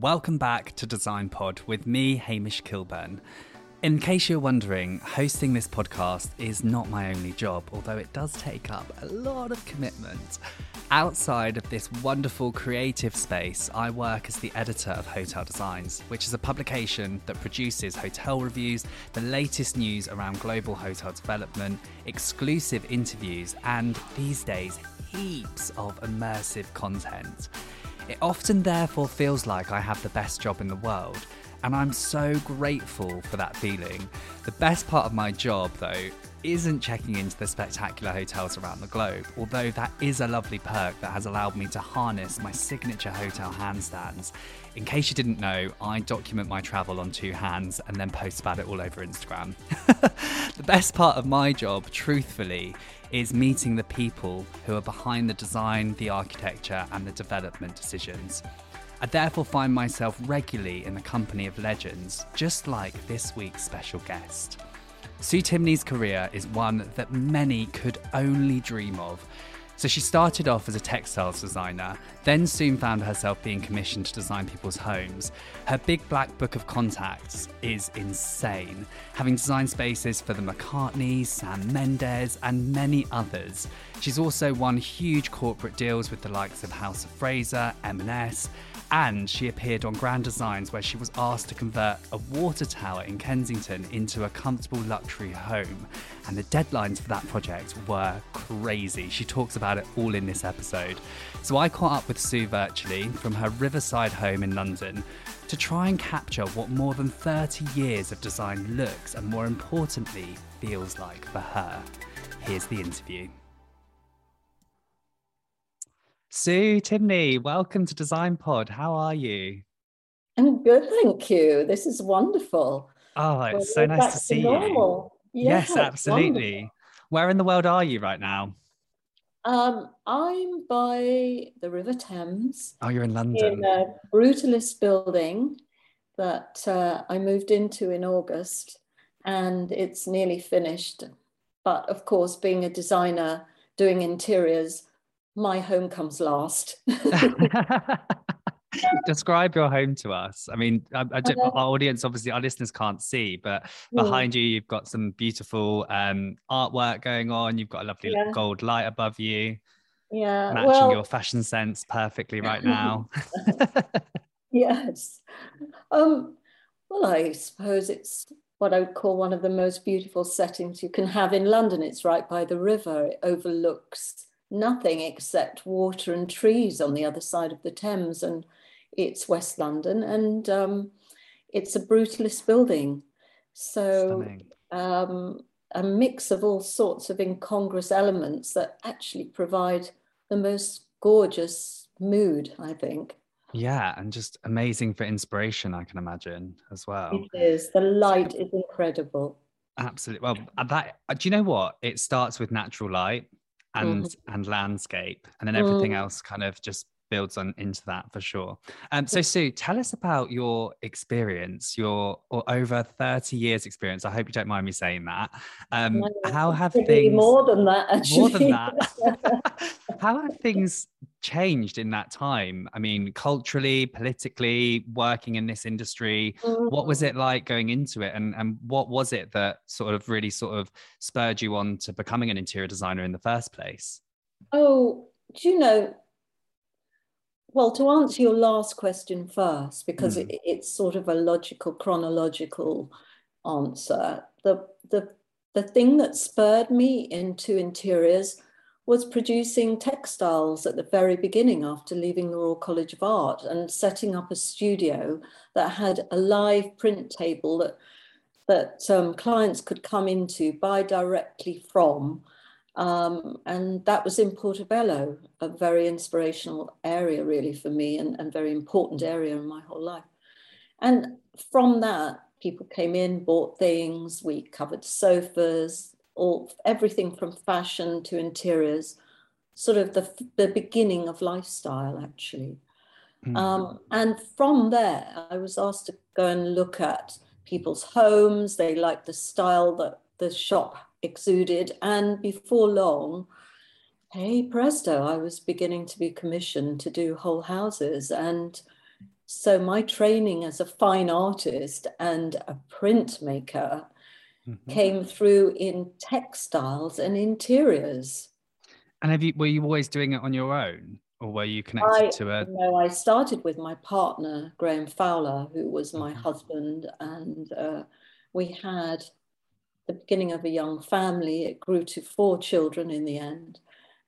Welcome back to Design Pod with me, Hamish Kilburn. In case you're wondering, hosting this podcast is not my only job, although it does take up a lot of commitment. Outside of this wonderful creative space, I work as the editor of Hotel Designs, which is a publication that produces hotel reviews, the latest news around global hotel development, exclusive interviews, and these days, heaps of immersive content. It often, therefore, feels like I have the best job in the world, and I'm so grateful for that feeling. The best part of my job, though, isn't checking into the spectacular hotels around the globe, although that is a lovely perk that has allowed me to harness my signature hotel handstands. In case you didn't know, I document my travel on two hands and then post about it all over Instagram. the best part of my job, truthfully, is meeting the people who are behind the design, the architecture, and the development decisions. I therefore find myself regularly in the company of legends, just like this week's special guest. Sue Timney's career is one that many could only dream of. So she started off as a textiles designer, then soon found herself being commissioned to design people's homes. Her big black book of contacts is insane, having designed spaces for the McCartneys, Sam Mendes, and many others. She's also won huge corporate deals with the likes of House of Fraser, M&S, and she appeared on Grand Designs where she was asked to convert a water tower in Kensington into a comfortable luxury home. And the deadlines for that project were crazy. She talks about it all in this episode. So I caught up with Sue virtually from her Riverside home in London to try and capture what more than 30 years of design looks and more importantly feels like for her. Here's the interview. Sue Timney, welcome to Design Pod. How are you? I'm good, thank you. This is wonderful. Oh, it's We're so nice to see to you. Yeah, yes, absolutely. Wonderful. Where in the world are you right now? Um, I'm by the River Thames. Oh, you're in London. In a brutalist building that uh, I moved into in August, and it's nearly finished. But of course, being a designer doing interiors, my home comes last. Describe your home to us. I mean, I, I uh, our audience, obviously, our listeners can't see, but hmm. behind you, you've got some beautiful um, artwork going on. You've got a lovely yeah. gold light above you. Yeah, matching well, your fashion sense perfectly right now. yes. Um, well, I suppose it's what I would call one of the most beautiful settings you can have in London. It's right by the river. It overlooks nothing except water and trees on the other side of the Thames, and it's West London, and um, it's a brutalist building. So um, a mix of all sorts of incongruous elements that actually provide the most gorgeous mood, I think. Yeah, and just amazing for inspiration, I can imagine as well. It is. The light is incredible. Absolutely. Well, that do you know what? It starts with natural light and mm. and landscape and then everything mm. else kind of just builds on into that for sure um so sue tell us about your experience your or over 30 years experience i hope you don't mind me saying that um how have things more than that actually. more than that how have things changed in that time? I mean, culturally, politically, working in this industry, mm. what was it like going into it? And, and what was it that sort of really sort of spurred you on to becoming an interior designer in the first place? Oh, do you know? Well, to answer your last question first, because mm. it, it's sort of a logical, chronological answer. The, the, the thing that spurred me into interiors was producing textiles at the very beginning after leaving the Royal College of Art and setting up a studio that had a live print table that that um, clients could come into, buy directly from. Um, and that was in Portobello, a very inspirational area, really, for me, and, and very important area in my whole life. And from that, people came in, bought things, we covered sofas, or everything from fashion to interiors, sort of the, the beginning of lifestyle, actually. Mm. Um, and from there, I was asked to go and look at people's homes. They liked the style that the shop exuded. And before long, hey presto, I was beginning to be commissioned to do whole houses. And so my training as a fine artist and a printmaker mm-hmm. came through in textiles and interiors. And have you were you always doing it on your own? Or were you connected I, to a no i started with my partner graham fowler who was my mm-hmm. husband and uh, we had the beginning of a young family it grew to four children in the end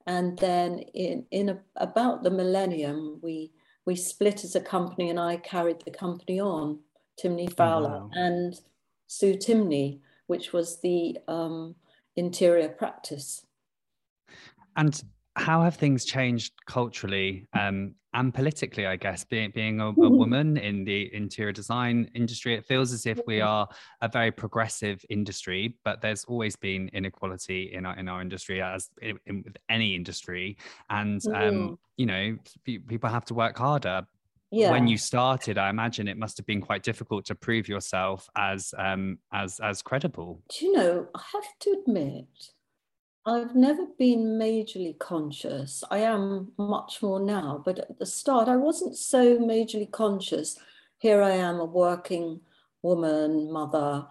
and then in in a, about the millennium we we split as a company and i carried the company on timney fowler oh, wow. and sue timney which was the um, interior practice. And how have things changed culturally um, and politically? I guess being being a, a, mm-hmm. woman in the interior design industry, it feels as if we mm-hmm. are a very progressive industry, but there's always been inequality in our in our industry, as in, in any industry, and um, mm. you know people have to work harder yeah. when you started i imagine it must have been quite difficult to prove yourself as um as as credible do you know i have to admit i've never been majorly conscious i am much more now but at the start i wasn't so majorly conscious here i am a working woman mother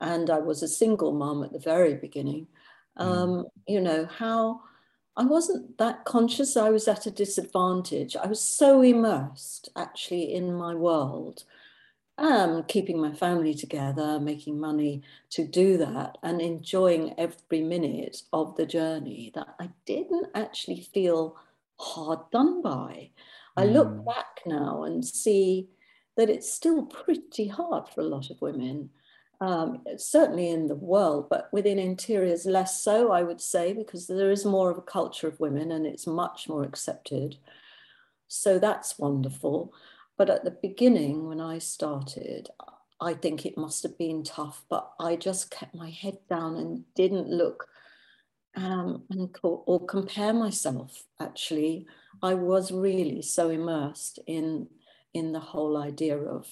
and i was a single mom at the very beginning mm. um, you know how I wasn't that conscious I was at a disadvantage. I was so immersed actually in my world, um, keeping my family together, making money to do that, and enjoying every minute of the journey that I didn't actually feel hard done by. I look mm. back now and see that it's still pretty hard for a lot of women um, certainly in the world, but within interiors less so, I would say, because there is more of a culture of women and it's much more accepted. So that's wonderful. But at the beginning, when I started, I think it must have been tough, but I just kept my head down and didn't look um, and co- or compare myself. Actually, I was really so immersed in in the whole idea of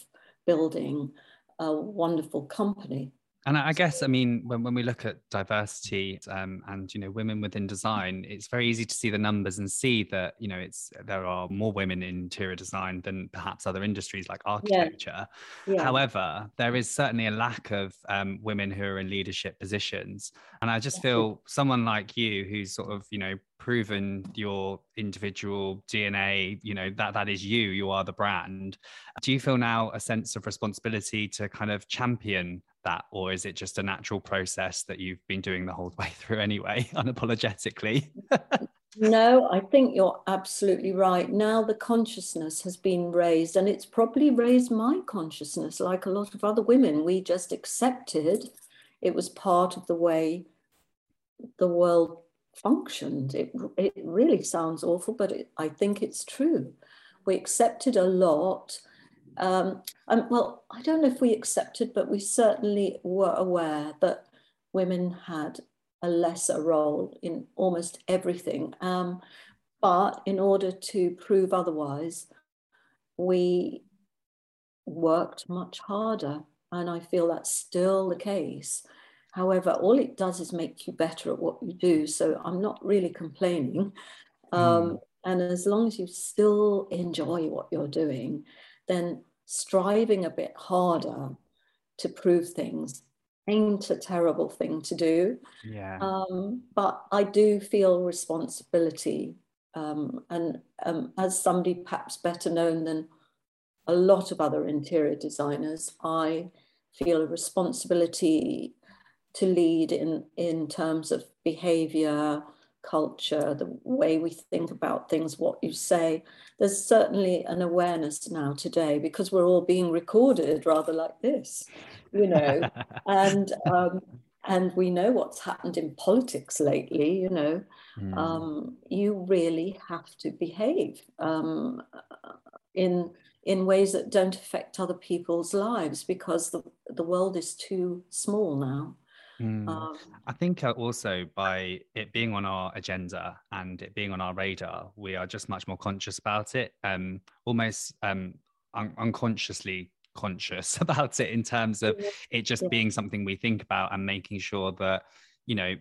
building a wonderful company. And I guess, I mean, when, when we look at diversity um, and, you know, women within design, it's very easy to see the numbers and see that, you know, it's there are more women in interior design than perhaps other industries like architecture. Yeah. Yeah. However, there is certainly a lack of um, women who are in leadership positions. And I just feel someone like you who's sort of, you know, proven your individual DNA, you know, that that is you, you are the brand. Do you feel now a sense of responsibility to kind of champion that, or is it just a natural process that you've been doing the whole way through anyway, unapologetically? no, I think you're absolutely right. Now the consciousness has been raised, and it's probably raised my consciousness, like a lot of other women. We just accepted it was part of the way the world functioned. It, it really sounds awful, but it, I think it's true. We accepted a lot. Um, and well, I don't know if we accepted, but we certainly were aware that women had a lesser role in almost everything. Um, but in order to prove otherwise, we worked much harder. And I feel that's still the case. However, all it does is make you better at what you do. So I'm not really complaining. Um, mm. And as long as you still enjoy what you're doing, then striving a bit harder to prove things ain't a terrible thing to do. Yeah. Um, but I do feel responsibility. Um, and um, as somebody perhaps better known than a lot of other interior designers, I feel a responsibility to lead in, in terms of behavior, culture, the way we think about things, what you say. There's certainly an awareness now today because we're all being recorded rather like this, you know, and um, and we know what's happened in politics lately. You know, mm. um, you really have to behave um, in in ways that don't affect other people's lives because the the world is too small now. Mm. Um, I think uh, also by it being on our agenda and it being on our radar, we are just much more conscious about it, um, almost um, un- unconsciously conscious about it in terms of it just yeah. being something we think about and making sure that, you know,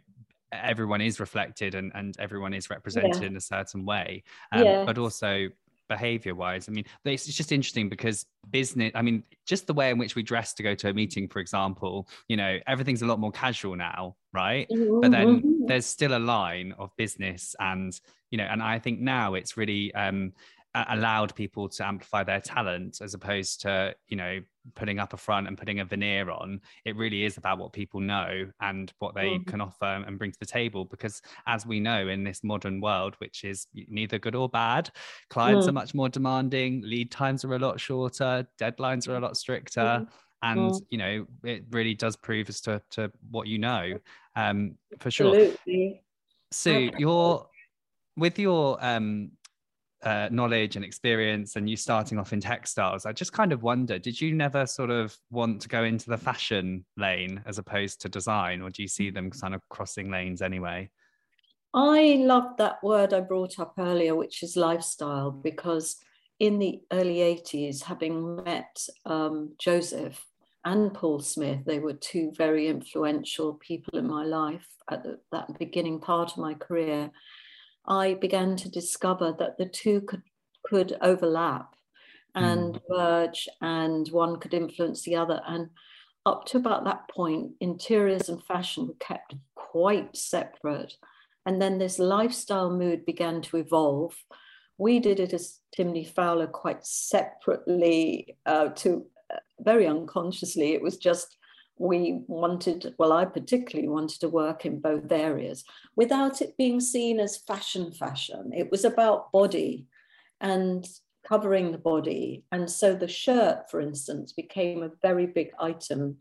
everyone is reflected and, and everyone is represented yeah. in a certain way. Um. But also behavior wise i mean it's just interesting because business i mean just the way in which we dress to go to a meeting for example you know everything's a lot more casual now right mm-hmm. but then mm-hmm. there's still a line of business and you know and i think now it's really um allowed people to amplify their talent as opposed to you know putting up a front and putting a veneer on it really is about what people know and what they mm. can offer and bring to the table because as we know in this modern world which is neither good or bad clients mm. are much more demanding lead times are a lot shorter deadlines are a lot stricter mm. and mm. you know it really does prove as to, to what you know um for sure Absolutely. so you're with your um uh, knowledge and experience and you starting off in textiles, I just kind of wonder, did you never sort of want to go into the fashion lane as opposed to design, or do you see them kind of crossing lanes anyway? I love that word I brought up earlier, which is lifestyle, because in the early 80s, having met um, Joseph and Paul Smith, they were two very influential people in my life at the, that beginning part of my career. I began to discover that the two could, could overlap and mm. merge, and one could influence the other. And up to about that point, interiors and fashion were kept quite separate. And then this lifestyle mood began to evolve. We did it as Timney Fowler quite separately uh, to uh, very unconsciously. It was just we wanted, well, I particularly wanted to work in both areas without it being seen as fashion fashion. It was about body and covering the body. And so the shirt, for instance, became a very big item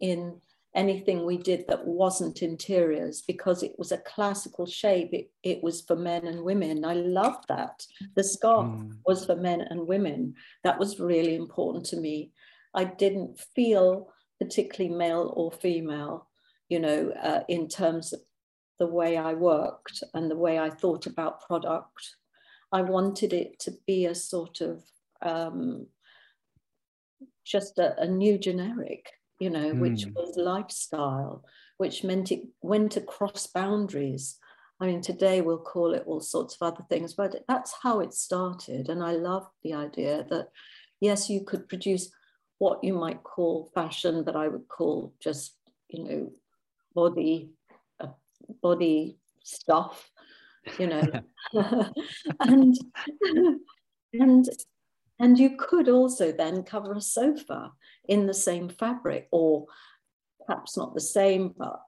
in anything we did that wasn't interiors because it was a classical shape. It, it was for men and women. I loved that. The scarf mm. was for men and women. That was really important to me. I didn't feel particularly male or female, you know, uh, in terms of the way I worked and the way I thought about product. I wanted it to be a sort of um, just a, a, new generic, you know, mm. which was lifestyle, which meant it went across boundaries. I mean, today we'll call it all sorts of other things, but that's how it started. And I loved the idea that, yes, you could produce what you might call fashion, but I would call just, you know, body, uh, body stuff, you know, and and and you could also then cover a sofa in the same fabric, or perhaps not the same, but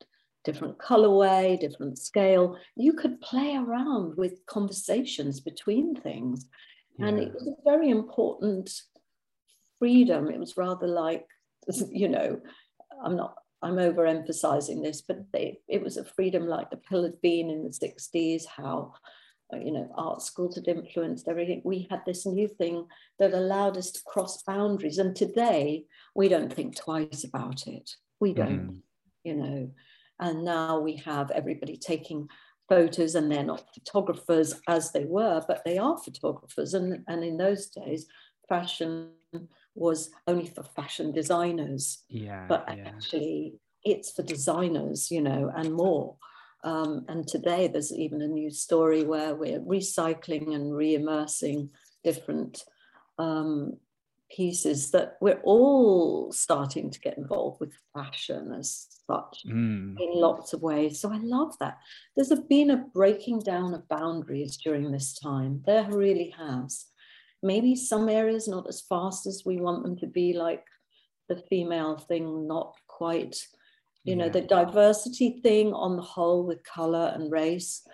different colorway, different scale. You could play around with conversations between things. Yeah. And it was a very important freedom. It was rather like, you know, I'm not, I'm overemphasizing this, but they, it was a freedom like the pill had been in the 60s, how, uh, you know, art schools had influenced everything. We had this new thing that allowed us to cross boundaries. And today we don't think twice about it. We don't, mm. you know. And now we have everybody taking photos and they're not photographers as they were, but they are photographers. And, and in those days, fashion was only for fashion designers. Yeah. But yeah. actually, it's for designers, you know, and more. Um, and today, there's even a new story where we're recycling and re-immersing different um, pieces that we're all starting to get involved with fashion as such mm. in lots of ways. So I love that. There's a, been a breaking down of boundaries during this time. There really has maybe some areas not as fast as we want them to be, like the female thing, not quite, you yeah. know, the diversity thing on the whole with color and race.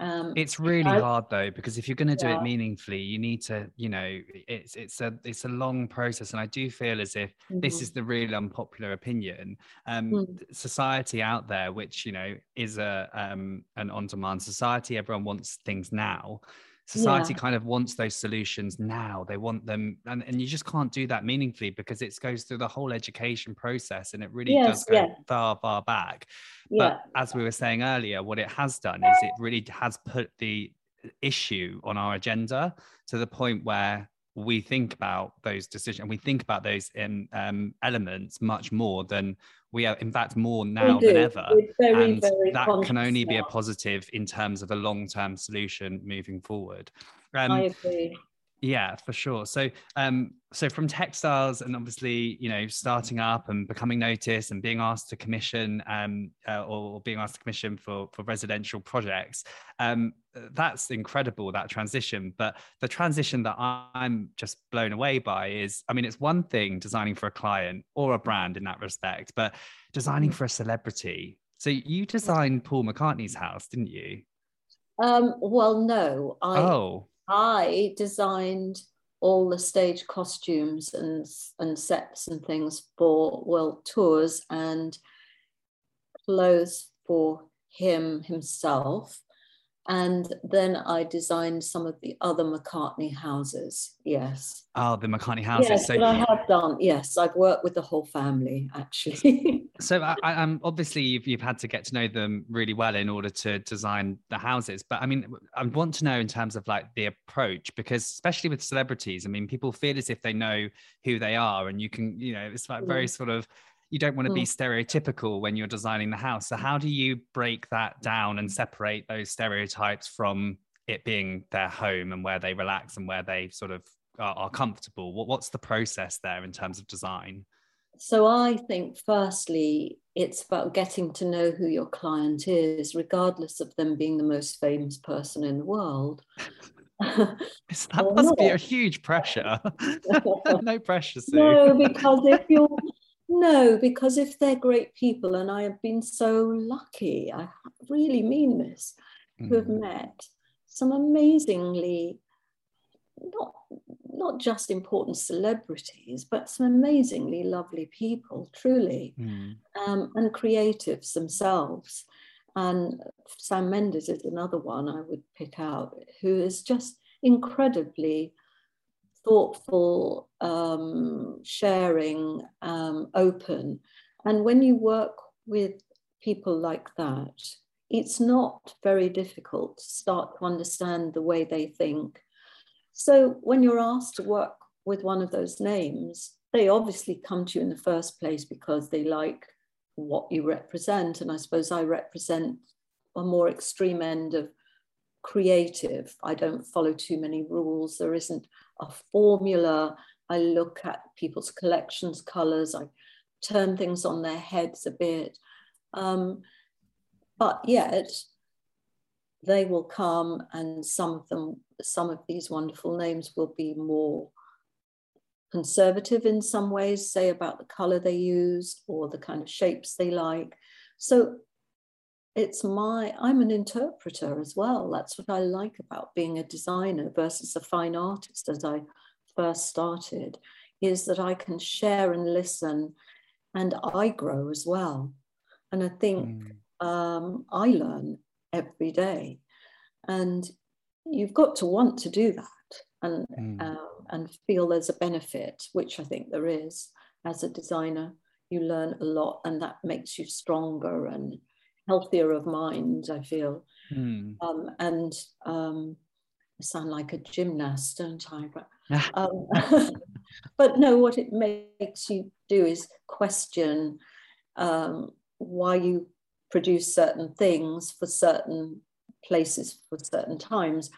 Um, it's really I, hard though because if you're going to do yeah. it meaningfully, you need to, you know, it's it's a it's a long process, and I do feel as if mm-hmm. this is the real unpopular opinion. Um, mm. Society out there, which you know is a um, an on-demand society, everyone wants things now society yeah. kind of wants those solutions now they want them and, and you just can't do that meaningfully because it goes through the whole education process and it really yes, does go yeah. far far back yeah. but as we were saying earlier what it has done is it really has put the issue on our agenda to the point where we think about those decisions and we think about those in, um, elements much more than we are in fact more now than ever very, and very that can only now. be a positive in terms of a long-term solution moving forward. Um, i agree Yeah, for sure. So, um, so from textiles and obviously, you know, starting up and becoming noticed and being asked to commission, um, uh, or being asked to commission for for residential projects, um, that's incredible that transition. But the transition that I'm just blown away by is, I mean, it's one thing designing for a client or a brand in that respect, but designing for a celebrity. So you designed Paul McCartney's house, didn't you? Um, well, no. I, oh I designed all the stage costumes and and sets and things for world tours and clothes for him himself and then I designed some of the other McCartney houses. Yes. Oh, the McCartney houses. Yes, so I have done. Yes, I've worked with the whole family actually. so I, am obviously you've, you've had to get to know them really well in order to design the houses. But I mean, I want to know in terms of like the approach because especially with celebrities, I mean, people feel as if they know who they are, and you can, you know, it's like very mm. sort of you don't want to be mm. stereotypical when you're designing the house. So how do you break that down and separate those stereotypes from it being their home and where they relax and where they sort of are, are comfortable? What, what's the process there in terms of design? So I think firstly, it's about getting to know who your client is, regardless of them being the most famous person in the world. that must be a huge pressure. no pressure, Sue. No, because if you're no, because if they're great people, and I have been so lucky, I really mean this, mm. who have mm. met some amazingly not not just important celebrities, but some amazingly lovely people, truly, mm. um, and creatives themselves. And Sam Mendes is another one I would pick out, who is just incredibly thoughtful, um, sharing, um, open. And when you work with people like that, it's not very difficult to start to understand the way they think. So when you're asked to work with one of those names, they obviously come to you in the first place because they like what you represent. And I suppose I represent a more extreme end of creative. I don't follow too many rules. There isn't a formula. I look at people's collections, colors. I turn things on their heads a bit. Um, but yet, they will come, and some of them, some of these wonderful names will be more conservative in some ways, say about the color they use or the kind of shapes they like. So it's my i'm an interpreter as well that's what i like about being a designer versus a fine artist as i first started is that i can share and listen and i grow as well and i think mm. um, i learn every day and you've got to want to do that and mm. uh, and feel there's a benefit which i think there is as a designer you learn a lot and that makes you stronger and healthier of mind, I feel. Mm. Um, and um, I sound like a gymnast, don't I? But, um, but no, what it makes you do is question um, why you produce certain things for certain places for certain times.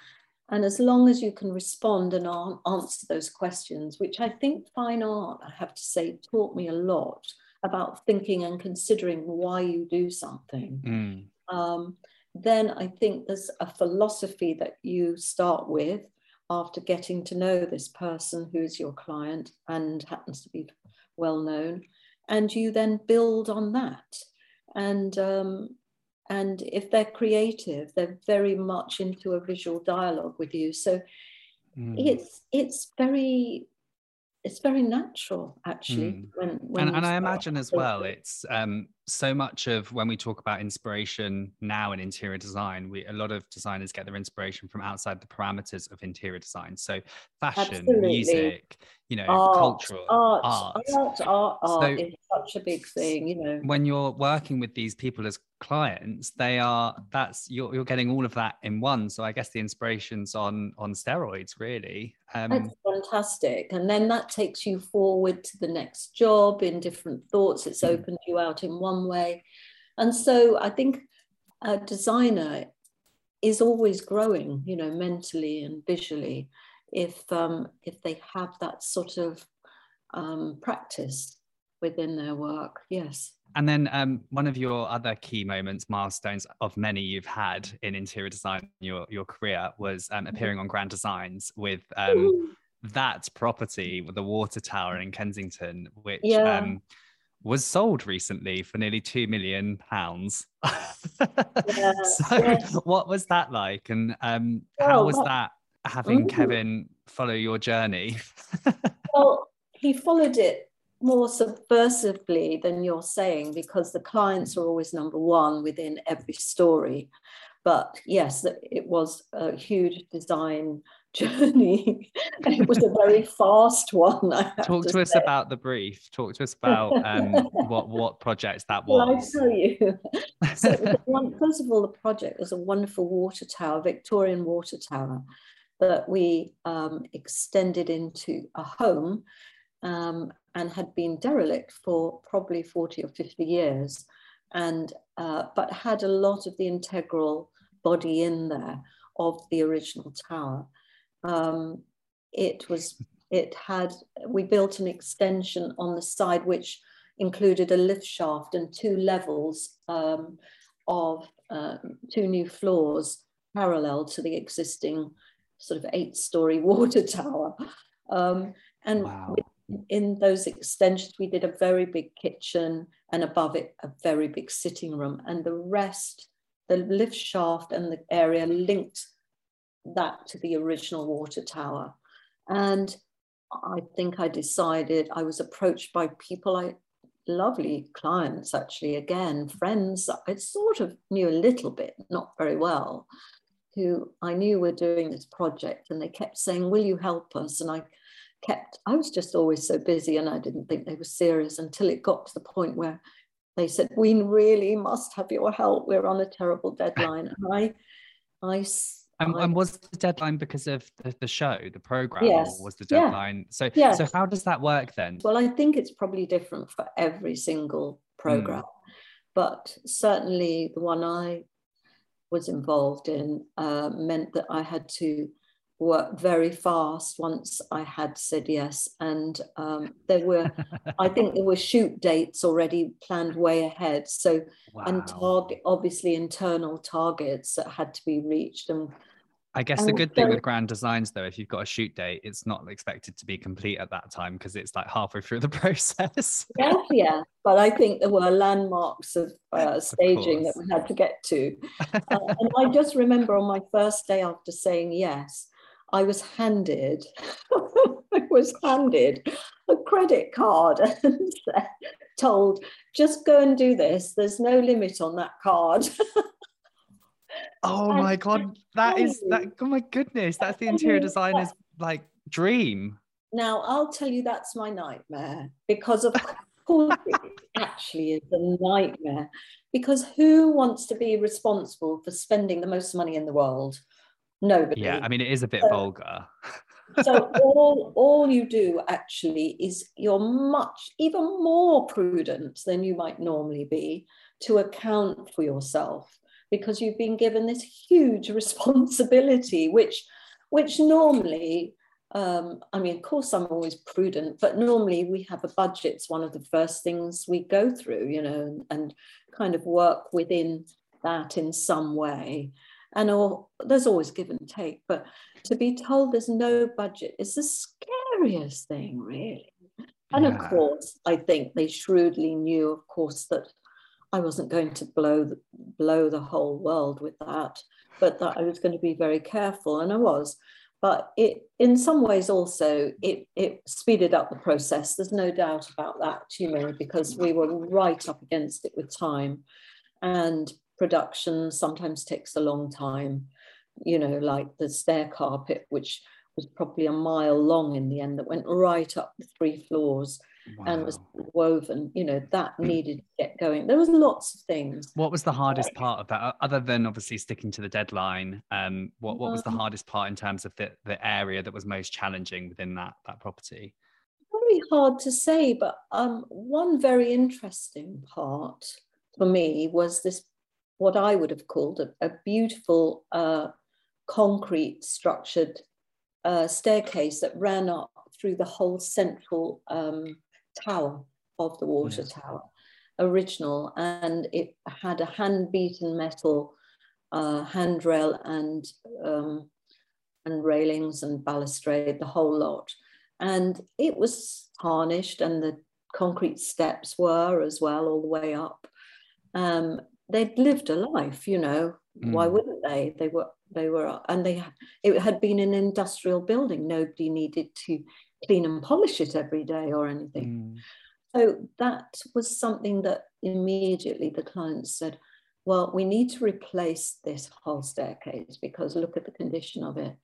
And as long as you can respond and answer those questions, which I think fine art, I have to say, taught me a lot about thinking and considering why you do something, mm. um, then I think there's a philosophy that you start with after getting to know this person who's your client and happens to be well known, and you then build on that. And um, and if they're creative, they're very much into a visual dialogue with you. So mm. it's it's very it's very natural actually mm. when, when and, and i imagine as well it's um, so much of when we talk about inspiration now in interior design we a lot of designers get their inspiration from outside the parameters of interior design so fashion Absolutely. music you know art, cultural art art art, art, art so, is such a big thing you know. when you're working with these people as clients they are that's you're, you're getting all of that in one. So i guess the inspirations on on steroids really. Um that's fantastic. And then that takes you forward to the next job in different thoughts. It's mm. opened you out in one way. And so i think a designer is always growing you know mentally and visually if um, if they have that sort of um, practice within their work. Yes. And then um, one of your other key moments, milestones of many you've had in interior design your your career was um, mm-hmm. appearing on Grand Designs with um, that property, with the water tower in Kensington, which yeah. Um, was sold recently for nearly two million pounds. yeah, so, yes. what was that like, and um, how was that having mm. Kevin follow your journey? well, he followed it more subversively than you're saying because the clients are always number one within every story. But yes, it was a huge design journey and it was a very fast one talk to, to us about the brief talk to us about um, what what projects that was well, i tell you so one, first of all the project was a wonderful water tower victorian water tower that we um, extended into a home um, and had been derelict for probably 40 or 50 years, and uh, but had a lot of the integral body in there of the original tower. Um, it was it had we built an extension on the side which included a lift shaft and two levels um, of uh, two new floors parallel to the existing sort of eight story water tower. Um, and wow in those extensions, we did a very big kitchen and above it, a very big sitting room. And the rest, the lift shaft and the area linked that to the original water tower. And I think I decided I was approached by people I lovely clients actually again friends I sort of knew a little bit not very well who I knew were doing this project and they kept saying will you help us and I kept, I was just always so busy and I didn't think they were serious until it got to the point where they said, we really must have your help. We're on a terrible deadline. And I, I, and, and, was the deadline because of the, the show, the program, yes. or was the deadline? Yeah. So, yes. so how does that work then? Well, I think it's probably different for every single program, mm. but certainly the one I was involved in uh, meant that I had to work very fast once I had said yes. And um, there were, I think there were shoot dates already planned way ahead. So, wow. and target, obviously internal targets that had to be reached. And I guess the good thing with grand designs, though, if you've got a shoot date, it's not expected to be complete at that time because it's like halfway through the process. yeah, yeah. But I think there were landmarks of uh, staging of that we had to get to. Uh, and I just remember on my first day after saying yes, I was handed, I was handed a credit card and told, just go and do this. There's no limit on that card. Oh my god, that is that. Oh my goodness, that's the interior designer's like dream. Now I'll tell you that's my nightmare because of course it actually is a nightmare because who wants to be responsible for spending the most money in the world? Nobody. Yeah, I mean, it is a bit so, vulgar. so all, all you do actually is you're much, even more prudent than you might normally be to account for yourself because you've been given this huge responsibility, which, which normally um, I mean, of course, I'm always prudent, but normally we have a budget. It's one of the first things we go through, you know, and, kind of work within that in some way and all there's always give and take but to be told there's no budget is the scariest thing really and yeah. of course i think they shrewdly knew of course that i wasn't going to blow the, blow the whole world with that but that i was going to be very careful and i was. But it in some ways also it it speeded up the process there's no doubt about that you know because we were right up against it with time. And production sometimes takes a long time, you know, like the stair carpet, which was probably a mile long in the end, that went right up the three floors wow. and was woven, you know, that needed to get going. There was lots of things. What was the hardest part of that, other than obviously sticking to the deadline? Um, what, what was the um, hardest part in terms of the, the area that was most challenging within that, that property? Very hard to say, but um, one very interesting part for me was this what I would have called a, a beautiful uh, concrete structured a staircase that ran up through the whole central um, tower of the water yes. tower, original, and it had a hand beaten metal uh, handrail and um, and railings and balustrade, the whole lot. And it was tarnished, and the concrete steps were as well, all the way up. Um, they'd lived a life, you know. Mm. Why wouldn't they? They were, they were, and they it had been an industrial building. Nobody needed to clean and polish it every day or anything. Mm. So that was something that immediately the clients said, well, we need to replace this whole staircase because look at the condition of it.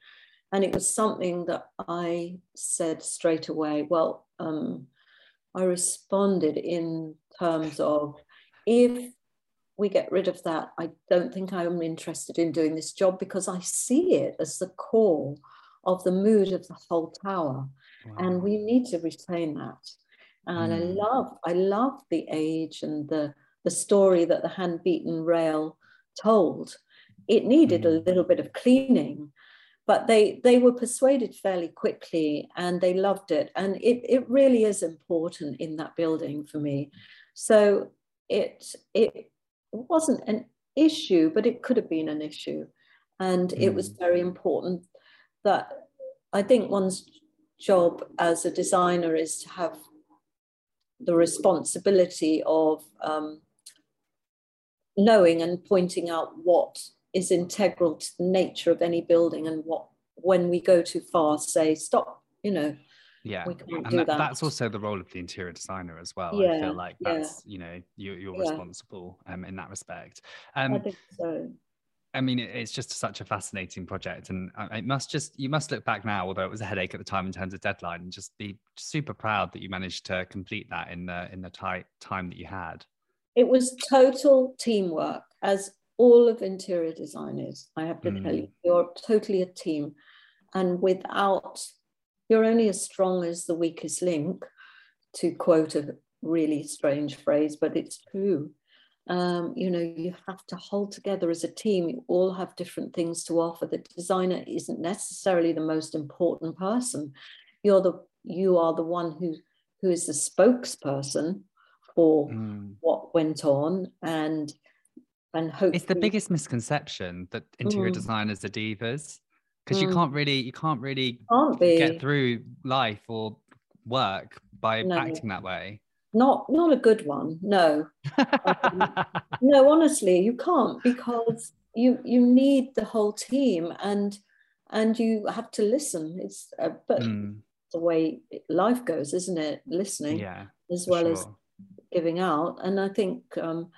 And it was something that I said straight away. Well, um, I responded in terms of if we get rid of that, I don't think I'm interested in doing this job because I see it as the core of the mood of the whole tower. Wow. And we need to retain that. And mm. I love, I love the age and the the story that the hand beaten rail told. It needed a mm. little bit of cleaning, but they they were persuaded fairly quickly and they loved it. And it, it really is important in that building for me. So it it wasn't an issue, but it could have been an issue. And mm. it was mm. very important that I think one's job as a designer is to have the responsibility of um, knowing and pointing out what is integral to the nature of any building and what when we go too far say stop you know yeah and that, that. that's also the role of the interior designer as well yeah, i feel like that's yeah. you know you, you're yeah. responsible um, in that respect um, I think so I mean, it's just such a fascinating project, and it must just you must look back now, although it was a headache at the time in terms of deadline, and just be super proud that you managed to complete that in the in the tight time that you had. It was total teamwork, as all of interior design is. I have to mm. tell you, you're totally a team. And without, you're only as strong as the weakest link, to quote a really strange phrase, but it's true. Um, you know, you have to hold together as a team. You all have different things to offer. The designer isn't necessarily the most important person. You're the you are the one who who is the spokesperson for mm. what went on and and hope it's the biggest misconception that interior mm. designers are divas because mm. you can't really you can't really can't get through life or work by no. acting that way not not a good one no no honestly you can't because you you need the whole team and and you have to listen it's uh, but mm. the way life goes isn't it listening yeah as well sure. as giving out. And I think, um,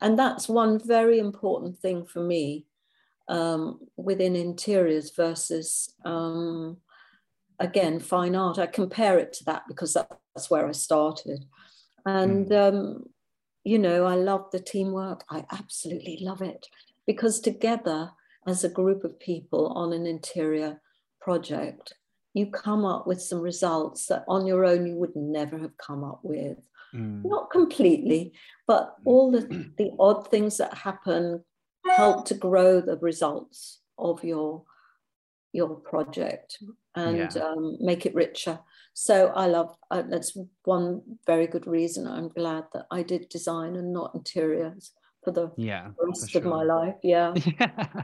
and that's one very important thing for me um, within interiors versus, um, again, fine art. I compare it to that because that's where I started. And, mm. um, you know, I love the teamwork. I absolutely love it because together, as a group of people on an interior project, you come up with some results that on your own you would never have come up with. Mm. Not completely, but all the, the odd things that happen help to grow the results of your your project and yeah. um, make it richer. So I love uh, that's one very good reason. I'm glad that I did design and not interiors for the yeah, rest sure. of my life. Yeah. yeah.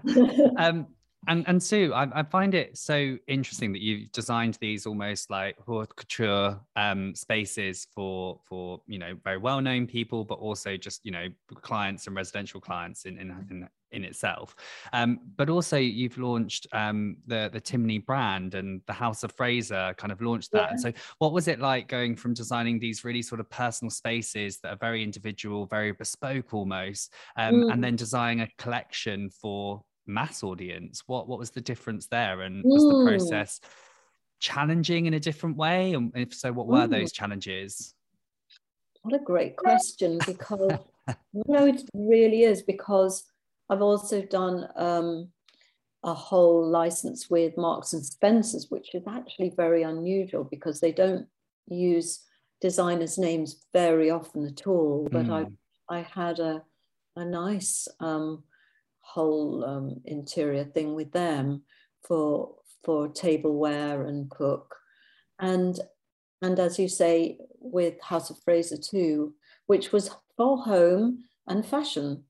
um, and and Sue, I, I, find it so interesting that you've designed these almost like haute couture um, spaces for for you know very well known people, but also just you know clients and residential clients in in in, in itself. Um, but also you've launched um, the the Timney brand and the House of Fraser kind of launched that. Yeah. So what was it like going from designing these really sort of personal spaces that are very individual, very bespoke almost, um, mm. and then designing a collection for mass audience what what was the difference there and was the hmm. process challenging in a different way and if so what were those challenges what a great question because no it really is because i've also done um, a whole license with marks and spencers which is actually very unusual because they don't use designers names very often at all but mm. i i had a a nice um, whole um, interior thing with them for for tableware and cook. And and as you say, with House of Fraser too, which was for home and fashion.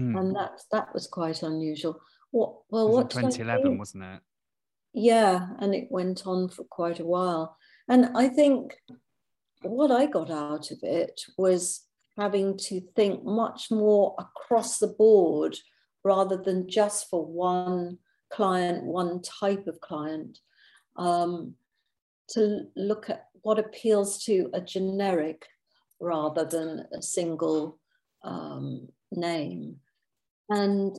Mm. And that that was quite unusual. What well what 2011, wasn't it? Yeah, and it went on for quite a while. And I think what I got out of it was having to think much more across the board rather than just for one client, one type of client, um, to look at what appeals to a generic rather than a single um, name. And,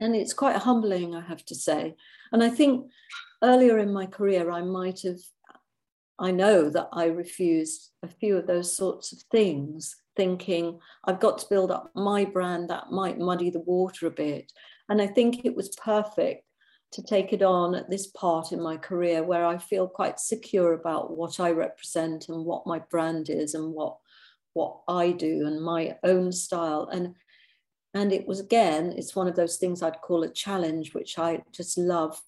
and it's quite humbling, I have to say. And I think earlier in my career, I might have, I know that I refused a few of those sorts of things, thinking I've got to build up my brand that might muddy the water a bit. And I think it was perfect to take it on at this part in my career where I feel quite secure about what I represent and what my brand is and what what I do and my own style. And and it was again, it's one of those things I'd call a challenge, which I just love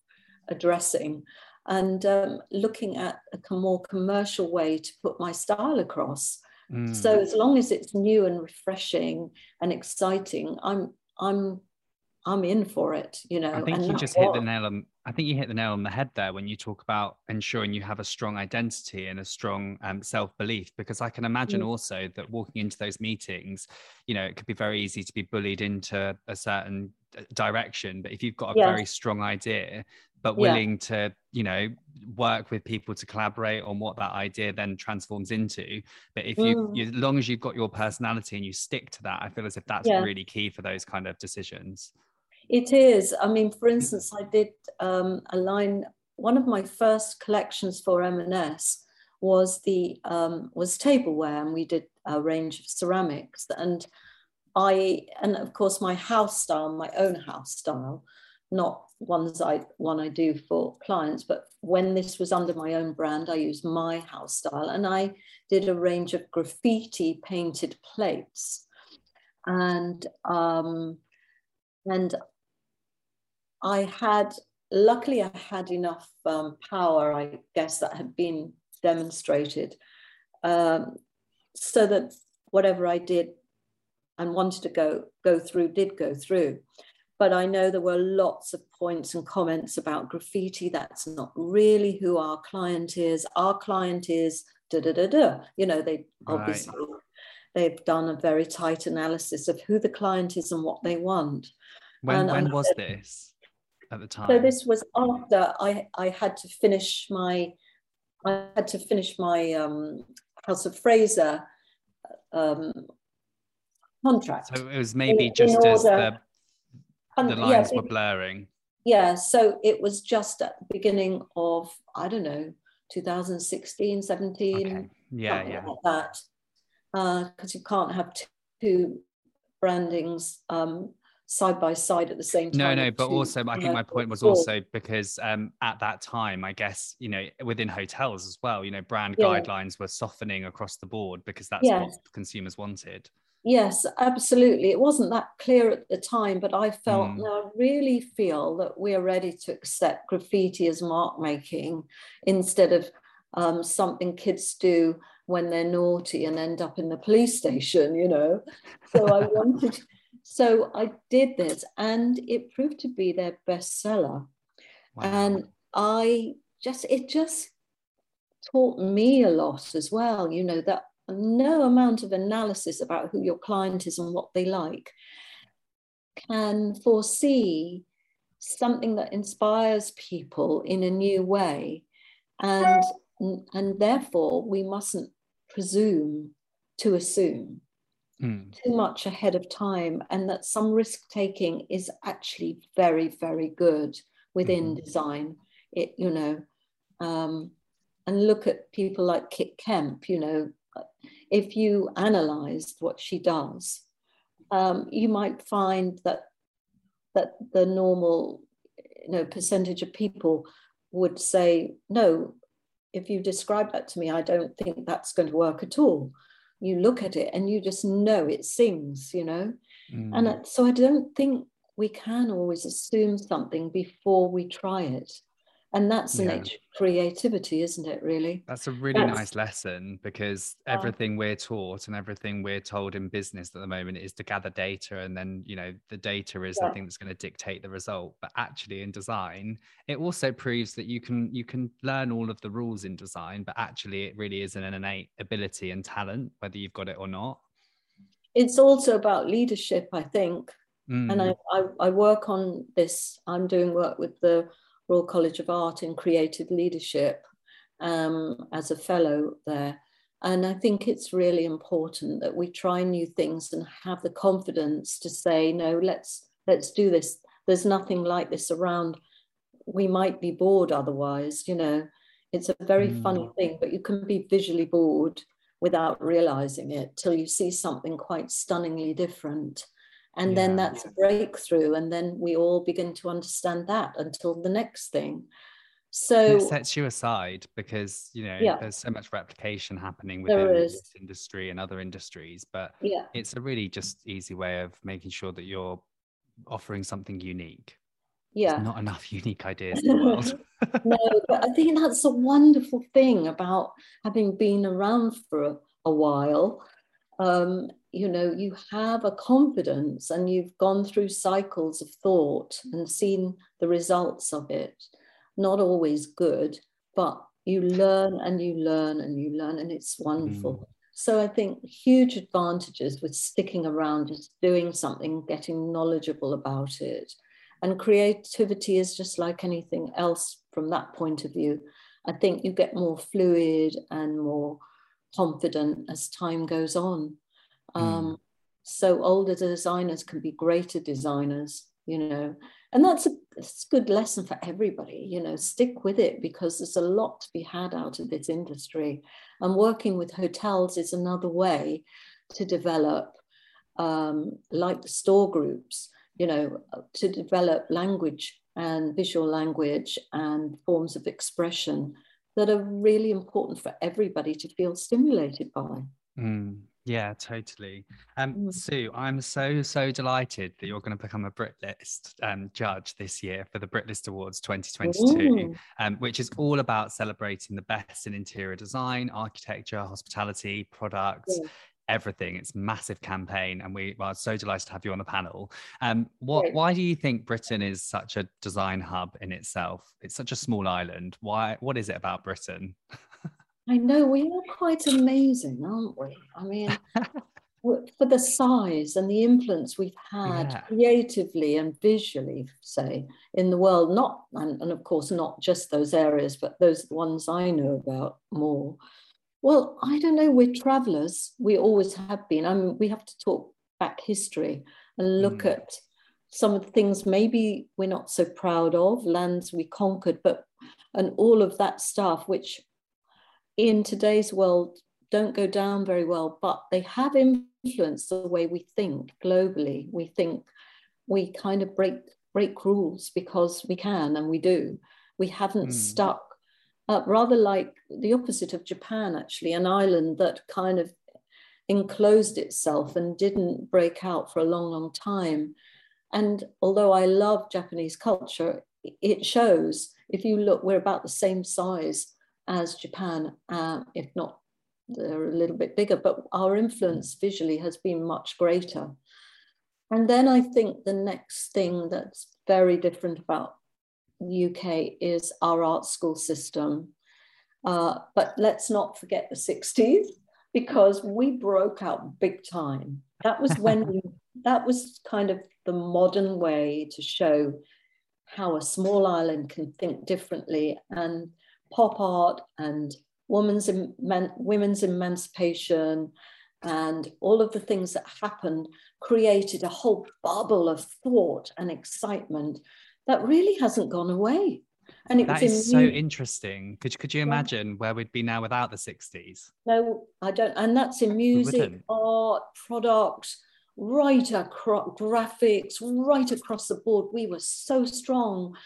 addressing and um, looking at a more commercial way to put my style across. Mm. So as long as it's new and refreshing and exciting, I'm I'm I'm in for it, you know. I think you just hit the nail on. I think you hit the nail on the head there when you talk about ensuring you have a strong identity and a strong um, self belief. Because I can imagine mm. also that walking into those meetings, you know, it could be very easy to be bullied into a certain uh, direction. But if you've got a yeah. very strong idea, but willing yeah. to, you know, work with people to collaborate on what that idea then transforms into. But if you, mm. you as long as you've got your personality and you stick to that, I feel as if that's yeah. really key for those kind of decisions. It is. I mean, for instance, I did um, a line. One of my first collections for M&S was the um, was tableware, and we did a range of ceramics. And I, and of course, my house style, my own house style, not ones I one I do for clients, but when this was under my own brand, I used my house style, and I did a range of graffiti painted plates, and um, and I had, luckily, I had enough um, power, I guess, that had been demonstrated um, so that whatever I did and wanted to go, go through did go through. But I know there were lots of points and comments about graffiti. That's not really who our client is. Our client is da da da da. You know, they right. obviously they've done a very tight analysis of who the client is and what they want. When, when was this? At the time? So this was after I, I had to finish my I had to finish my um, House of Fraser um, contract. So it was maybe in, just in as the, the lines yeah, were blurring. Yeah, so it was just at the beginning of I don't know 2016, 17. Okay. Yeah, yeah. Like that because uh, you can't have two brandings um, side by side at the same time. No, no, but also I think my point was also because um, at that time, I guess you know within hotels as well, you know, brand yeah. guidelines were softening across the board because that's what consumers wanted. Yes, absolutely. It wasn't that clear at the time, but I felt, mm. I really feel that we are ready to accept graffiti as mark making instead of um, something kids do when they're naughty and end up in the police station, you know. So I wanted so I did this, and it proved to be their bestseller. Wow. And I just, it just taught me a lot as well, you know, that no amount of analysis about who your client is and what they like can foresee something that inspires people in a new way. And, and therefore, we mustn't presume to assume mm. too much ahead of time and that some risk taking is actually very very good within mm-hmm. design it you know um, and look at people like kit kemp you know if you analyzed what she does um, you might find that that the normal you know percentage of people would say no if you describe that to me i don't think that's going to work at all you look at it and you just know it sings, you know. Mm. And so I don't think we can always assume something before we try it. And that's the yeah. nature of creativity isn't it really that's a really that's, nice lesson because everything we're taught and everything we're told in business at the moment is to gather data and then you know the data is yeah. the thing that's going to dictate the result but actually in design it also proves that you can you can learn all of the rules in design but actually it really is an innate ability and talent whether you've got it or not it's also about leadership i think mm. and I, I i work on this i'm doing work with the Royal College of Art in creative leadership um, as a fellow there. And I think it's really important that we try new things and have the confidence to say, no, let's let's do this. There's nothing like this around. We might be bored otherwise, you know. It's a very mm. funny thing, but you can be visually bored without realizing it till you see something quite stunningly different and yeah. then that's a breakthrough and then we all begin to understand that until the next thing. So it sets you aside because you know yeah. there's so much replication happening within this industry and other industries but yeah. it's a really just easy way of making sure that you're offering something unique. Yeah. there's not enough unique ideas in the world. No but i think that's a wonderful thing about having been around for a, a while. Um, you know, you have a confidence and you've gone through cycles of thought and seen the results of it. Not always good, but you learn and you learn and you learn, and it's wonderful. Mm. So I think huge advantages with sticking around, just doing something, getting knowledgeable about it. And creativity is just like anything else from that point of view. I think you get more fluid and more confident as time goes on. Hmm. Um, mm. So older designers can be greater designers, you know, and that's a, that's a good lesson for everybody. You know, stick with it because there's a lot to be had out of this industry, and working with hotels is another way to develop, um, like the store groups. You know, to develop language and visual language and forms of expression that are really important for everybody to feel stimulated by. Mm. Yeah, totally. Um, mm. Sue, I'm so so delighted that you're going to become a Britlist um, judge this year for the Britlist Awards 2022, um, which is all about celebrating the best in interior design, architecture, hospitality, products. Yeah. Everything. It's massive campaign, and we are so delighted to have you on the panel. Um, what? Why do you think Britain is such a design hub in itself? It's such a small island. Why? What is it about Britain? I know we are quite amazing, aren't we? I mean, for the size and the influence we've had yeah. creatively and visually, say, in the world, not, and, and of course, not just those areas, but those ones I know about more. Well, I don't know, we're travelers. We always have been. I mean, we have to talk back history and look mm. at some of the things maybe we're not so proud of, lands we conquered, but and all of that stuff, which in today's world don't go down very well, but they have influenced the way we think globally. We think we kind of break break rules because we can and we do. We haven't mm. stuck uh, rather like the opposite of Japan, actually, an island that kind of enclosed itself and didn't break out for a long, long time. And although I love Japanese culture, it shows. If you look, we're about the same size as Japan, uh, if not they're a little bit bigger, but our influence visually has been much greater. And then I think the next thing that's very different about the UK is our art school system. Uh, but let's not forget the 60s because we broke out big time. That was when we, that was kind of the modern way to show how a small island can think differently and pop art and women's, women's emancipation and all of the things that happened created a whole bubble of thought and excitement that really hasn't gone away. And it that was is so interesting. Could, could you imagine where we'd be now without the 60s? No, I don't. And that's in music, art, product, right across graphics, right across the board. We were so strong.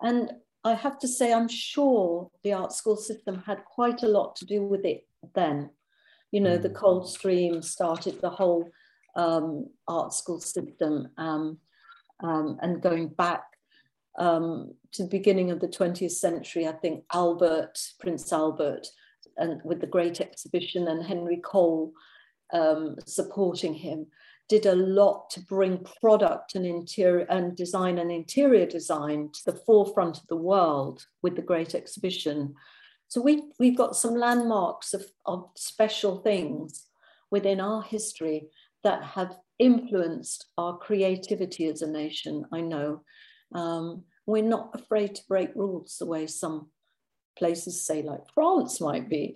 And I have to say, I'm sure the art school system had quite a lot to do with it then. You know, the mm. Coldstream started the whole um, art school system um, um, and going back um, to the beginning of the 20th century, I think Albert, Prince Albert, and with the Great Exhibition and Henry Cole um, supporting him, did a lot to bring product and interior and design and interior design to the forefront of the world with the Great Exhibition. So we, we've got some landmarks of, of special things within our history that have influenced our creativity as a nation, I know. Um, we're not afraid to break rules the way some places say, like France might be.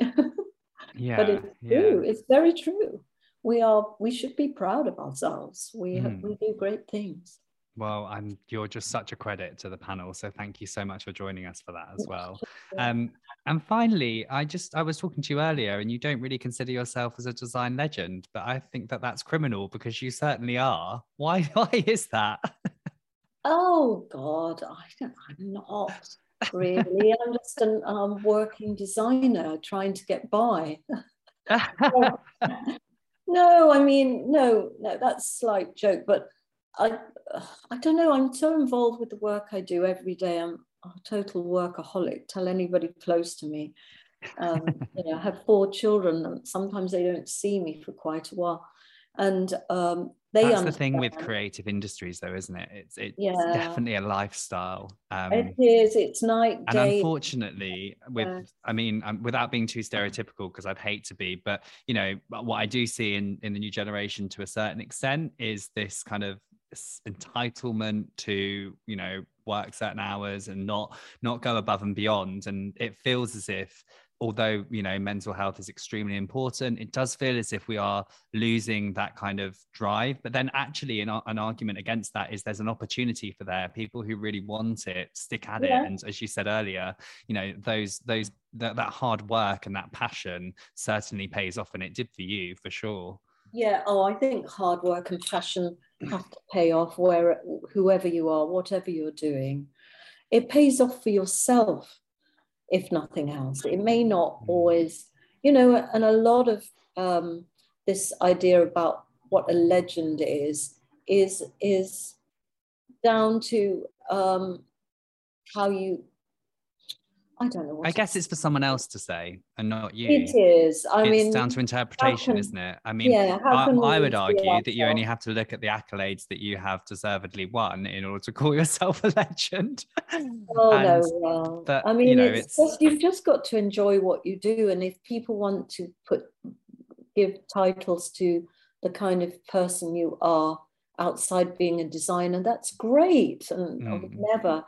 yeah, but it's yeah. true. It's very true. We are. We should be proud of ourselves. We have, Mm. we do great things. Well, I'm you're just such a credit to the panel. So thank you so much for joining us for that as well. Um, and finally, I just I was talking to you earlier, and you don't really consider yourself as a design legend, but I think that that's criminal because you certainly are. Why? Why is that? Oh God, I don't. I'm not really. I'm just an um, working designer trying to get by. no, I mean, no, no, that's slight joke, but I, I don't know. I'm so involved with the work I do every day. I'm a total workaholic. Tell anybody close to me. Um, you know, I have four children, and sometimes they don't see me for quite a while, and um, they. That's the thing with creative industries, though, isn't it? It's it's Yeah. definitely a lifestyle. Um, It is. It's night and day. unfortunately with Yeah. i mean um, without being too stereotypical because i'd hate to be but you know what i do see in in the new generation to a certain extent is this kind of entitlement to you know work certain hours and not not go above and beyond and it feels as if although you know mental health is extremely important it does feel as if we are losing that kind of drive. But then actually an, an argument against that is there's an opportunity for there. People who really want it stick at Yeah. it and as you said earlier you know those those that, that hard work and that passion certainly pays off and it did for you for sure. Yeah, oh, I think hard work and passion have to pay off where whoever you are, whatever you're doing. It pays off for yourself, if nothing else. It may not always, you know, and a lot of um, this idea about what a legend is is is down to um, how you. I don't know. I guess it's for someone else to say and not you It is. I mean it's mean, down to interpretation can- isn't it i mean yeah. I, I would argue that you only have to look at the accolades that you have deservedly won in order to call yourself a legend. Oh And no, well, that, I mean, you know, it's, it's- just you've just got to enjoy what you do, and if people want to put give titles to the kind of person you are outside being a designer, that's great, and I would Mm. never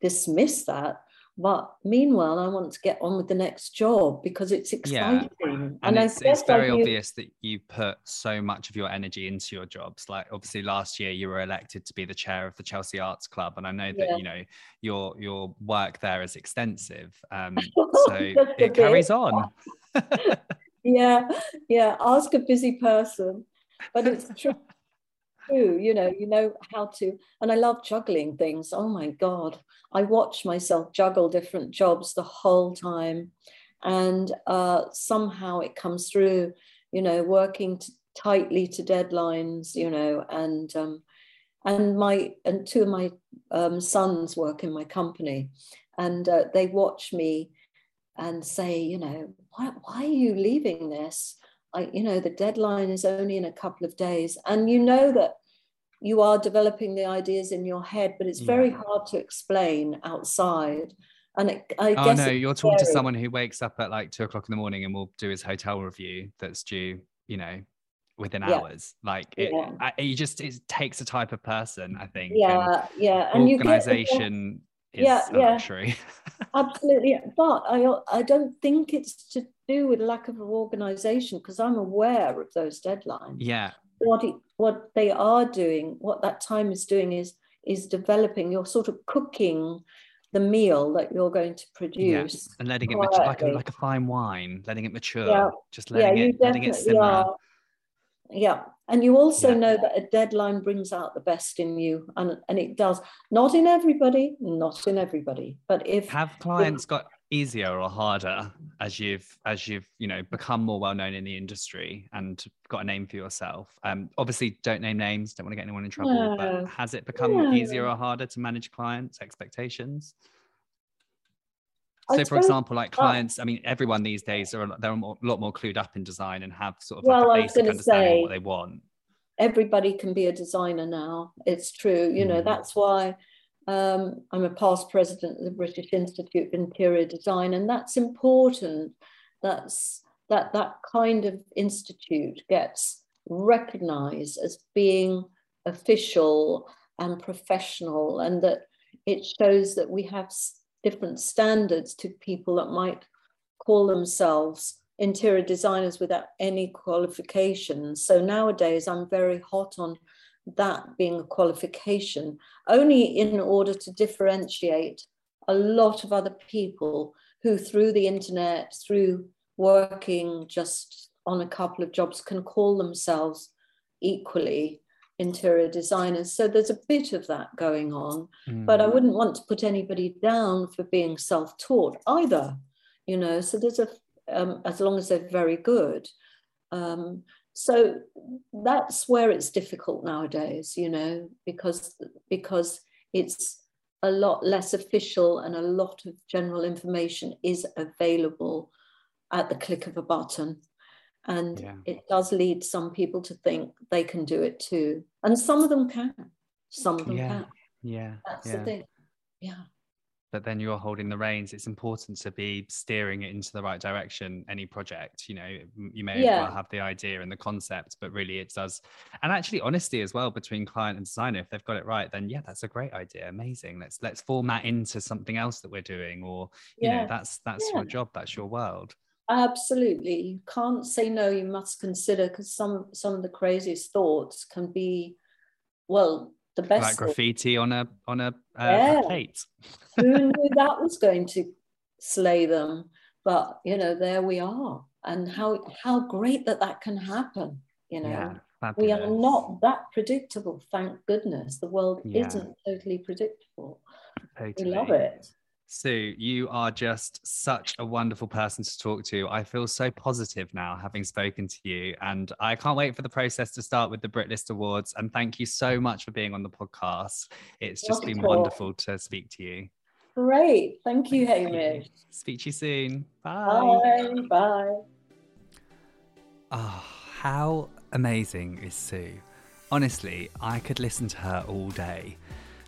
dismiss that. But meanwhile, I want to get on with the next job because it's exciting. Yeah, exciting, And it's, it's very obvious that you put so much of your energy into your jobs. Like obviously last year you were elected to be the chair of the Chelsea Arts Club. And I know that, Yeah. you know, your your work there is extensive. Um, so it carries on. yeah, yeah. Ask a busy person, but it's true. True, you know, you know how to, and I love juggling things. Oh my God, I watch myself juggle different jobs the whole time, and uh, somehow it comes through. You know, working tightly to deadlines. You know, and um, and my and two of my um, sons work in my company, and uh, they watch me and say, you know, why, why are you leaving this? I, you know, the deadline is only in a couple of days. And you know that you are developing the ideas in your head, but it's very Yeah. hard to explain outside. And it, I Oh guess no, you're talking to someone who wakes up at like two o'clock in the morning and will do his hotel review that's due, you know, within Yeah. hours. Like it, Yeah. I, you just it takes a type of person, I think. and Yeah, yeah. And you get organization is Yeah, a yeah. luxury. Absolutely. But I, I don't think it's to do with lack of organization because I'm aware of those deadlines. yeah, what it, what they are doing, what that time is doing is is developing. You're sort of cooking the meal that you're going to yeah, produce. and letting it mature like a like a fine wine, letting it mature, Yeah, just letting you it letting it simmer. Yeah, and you also Yeah. know that a deadline brings out the best in you, and and it does. Not in everybody, not in everybody, but if Have clients got easier or harder as you've as you've you know become more well known in the industry and got a name for yourself um obviously don't name names don't want to get anyone in trouble no. but has it become no. easier or harder to manage clients expectations so for example like clients i mean everyone these days are they're a lot more clued up in design and have sort of well, like a basic understanding say, of what they want everybody can be a designer now it's true you know mm. that's why um, I'm a past president of the British Institute of Interior Design, and that's important. That's that that kind of institute gets recognized as being official and professional, and that it shows that we have different standards to people that might call themselves interior designers without any qualifications. So nowadays, I'm very hot on that being a qualification, only in order to differentiate a lot of other people who, through the internet, through working just on a couple of jobs, can call themselves equally interior designers. So there's a bit of that going on, mm. but I wouldn't want to put anybody down for being self taught either, you know. So there's a, um, as long as they're very good. Um, so that's where it's difficult nowadays you know because because it's a lot less official and a lot of general information is available at the click of a button and yeah. it does lead some people to think they can do it too. And some of them can. Some of them yeah. can yeah. That's yeah. the thing. Yeah. But then you're holding the reins. It's important to be steering it into the right direction any project you know you may yeah. well have the idea and the concept but really it does. And actually honesty as well between client and designer if they've got it right then yeah that's a great idea. Amazing. Let's let's format into something else that we're doing or you know that's that's your job. That's your world absolutely. You can't say no you must consider because some some of the craziest thoughts can be well the best like graffiti on a on a, uh, yeah. a plate. Who knew that was going to slay them? But you know there we are. And how how great that that can happen you know? Yeah, we are not that predictable thank goodness. The world yeah. isn't totally predictable. Totally. we love it Sue, you are just such a wonderful person to talk to. I feel so positive now having spoken to you, and I can't wait for the process to start with the Brit List Awards. And thank you so much for being on the podcast. It's just been wonderful to speak to you. Great. Thank you, Hamish. Speak to you soon. Bye. Bye. Bye. Oh, how amazing is Sue? Honestly, I could listen to her all day.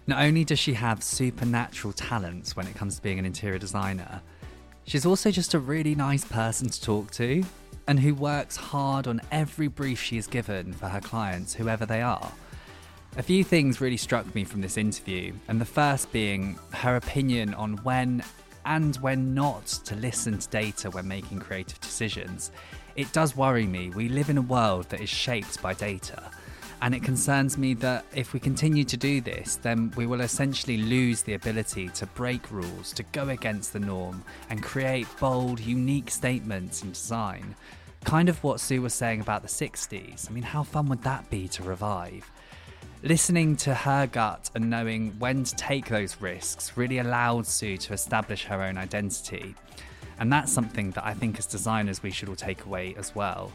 Not only does she have supernatural talents when it comes to being an interior designer, she's also just a really nice person to talk to and who works hard on every brief she is given for her clients, whoever they are. A few things really struck me from this interview, and the first being her opinion on when and when not to listen to data when making creative decisions. It does worry me. We live in a world that is shaped by data. And it concerns me that if we continue to do this, then we will essentially lose the ability to break rules, to go against the norm, and create bold, unique statements in design. Kind of what Sue was saying about the 60s. I mean, how fun would that be to revive? Listening to her gut and knowing when to take those risks really allowed Sue to establish her own identity. And that's something that I think as designers we should all take away as well.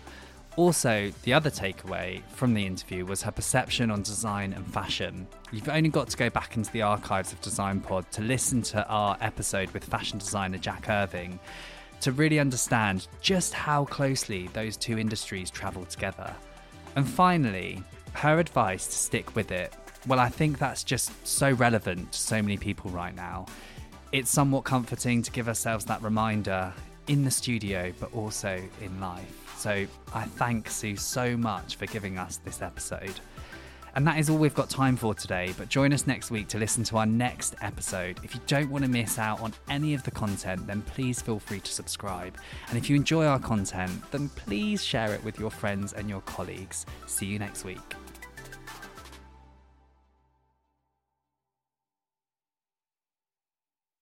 Also, the other takeaway from the interview was her perception on design and fashion. You've only got to go back into the archives of Design Pod to listen to our episode with fashion designer Jack Irving to really understand just how closely those two industries travel together. And finally, her advice to stick with it. Well, I think that's just so relevant to so many people right now. It's somewhat comforting to give ourselves that reminder in the studio, but also in life. So I thank Sue so much for giving us this episode. And that is all we've got time for today, but join us next week to listen to our next episode. If you don't want to miss out on any of the content, then please feel free to subscribe. And if you enjoy our content, then please share it with your friends and your colleagues. See you next week.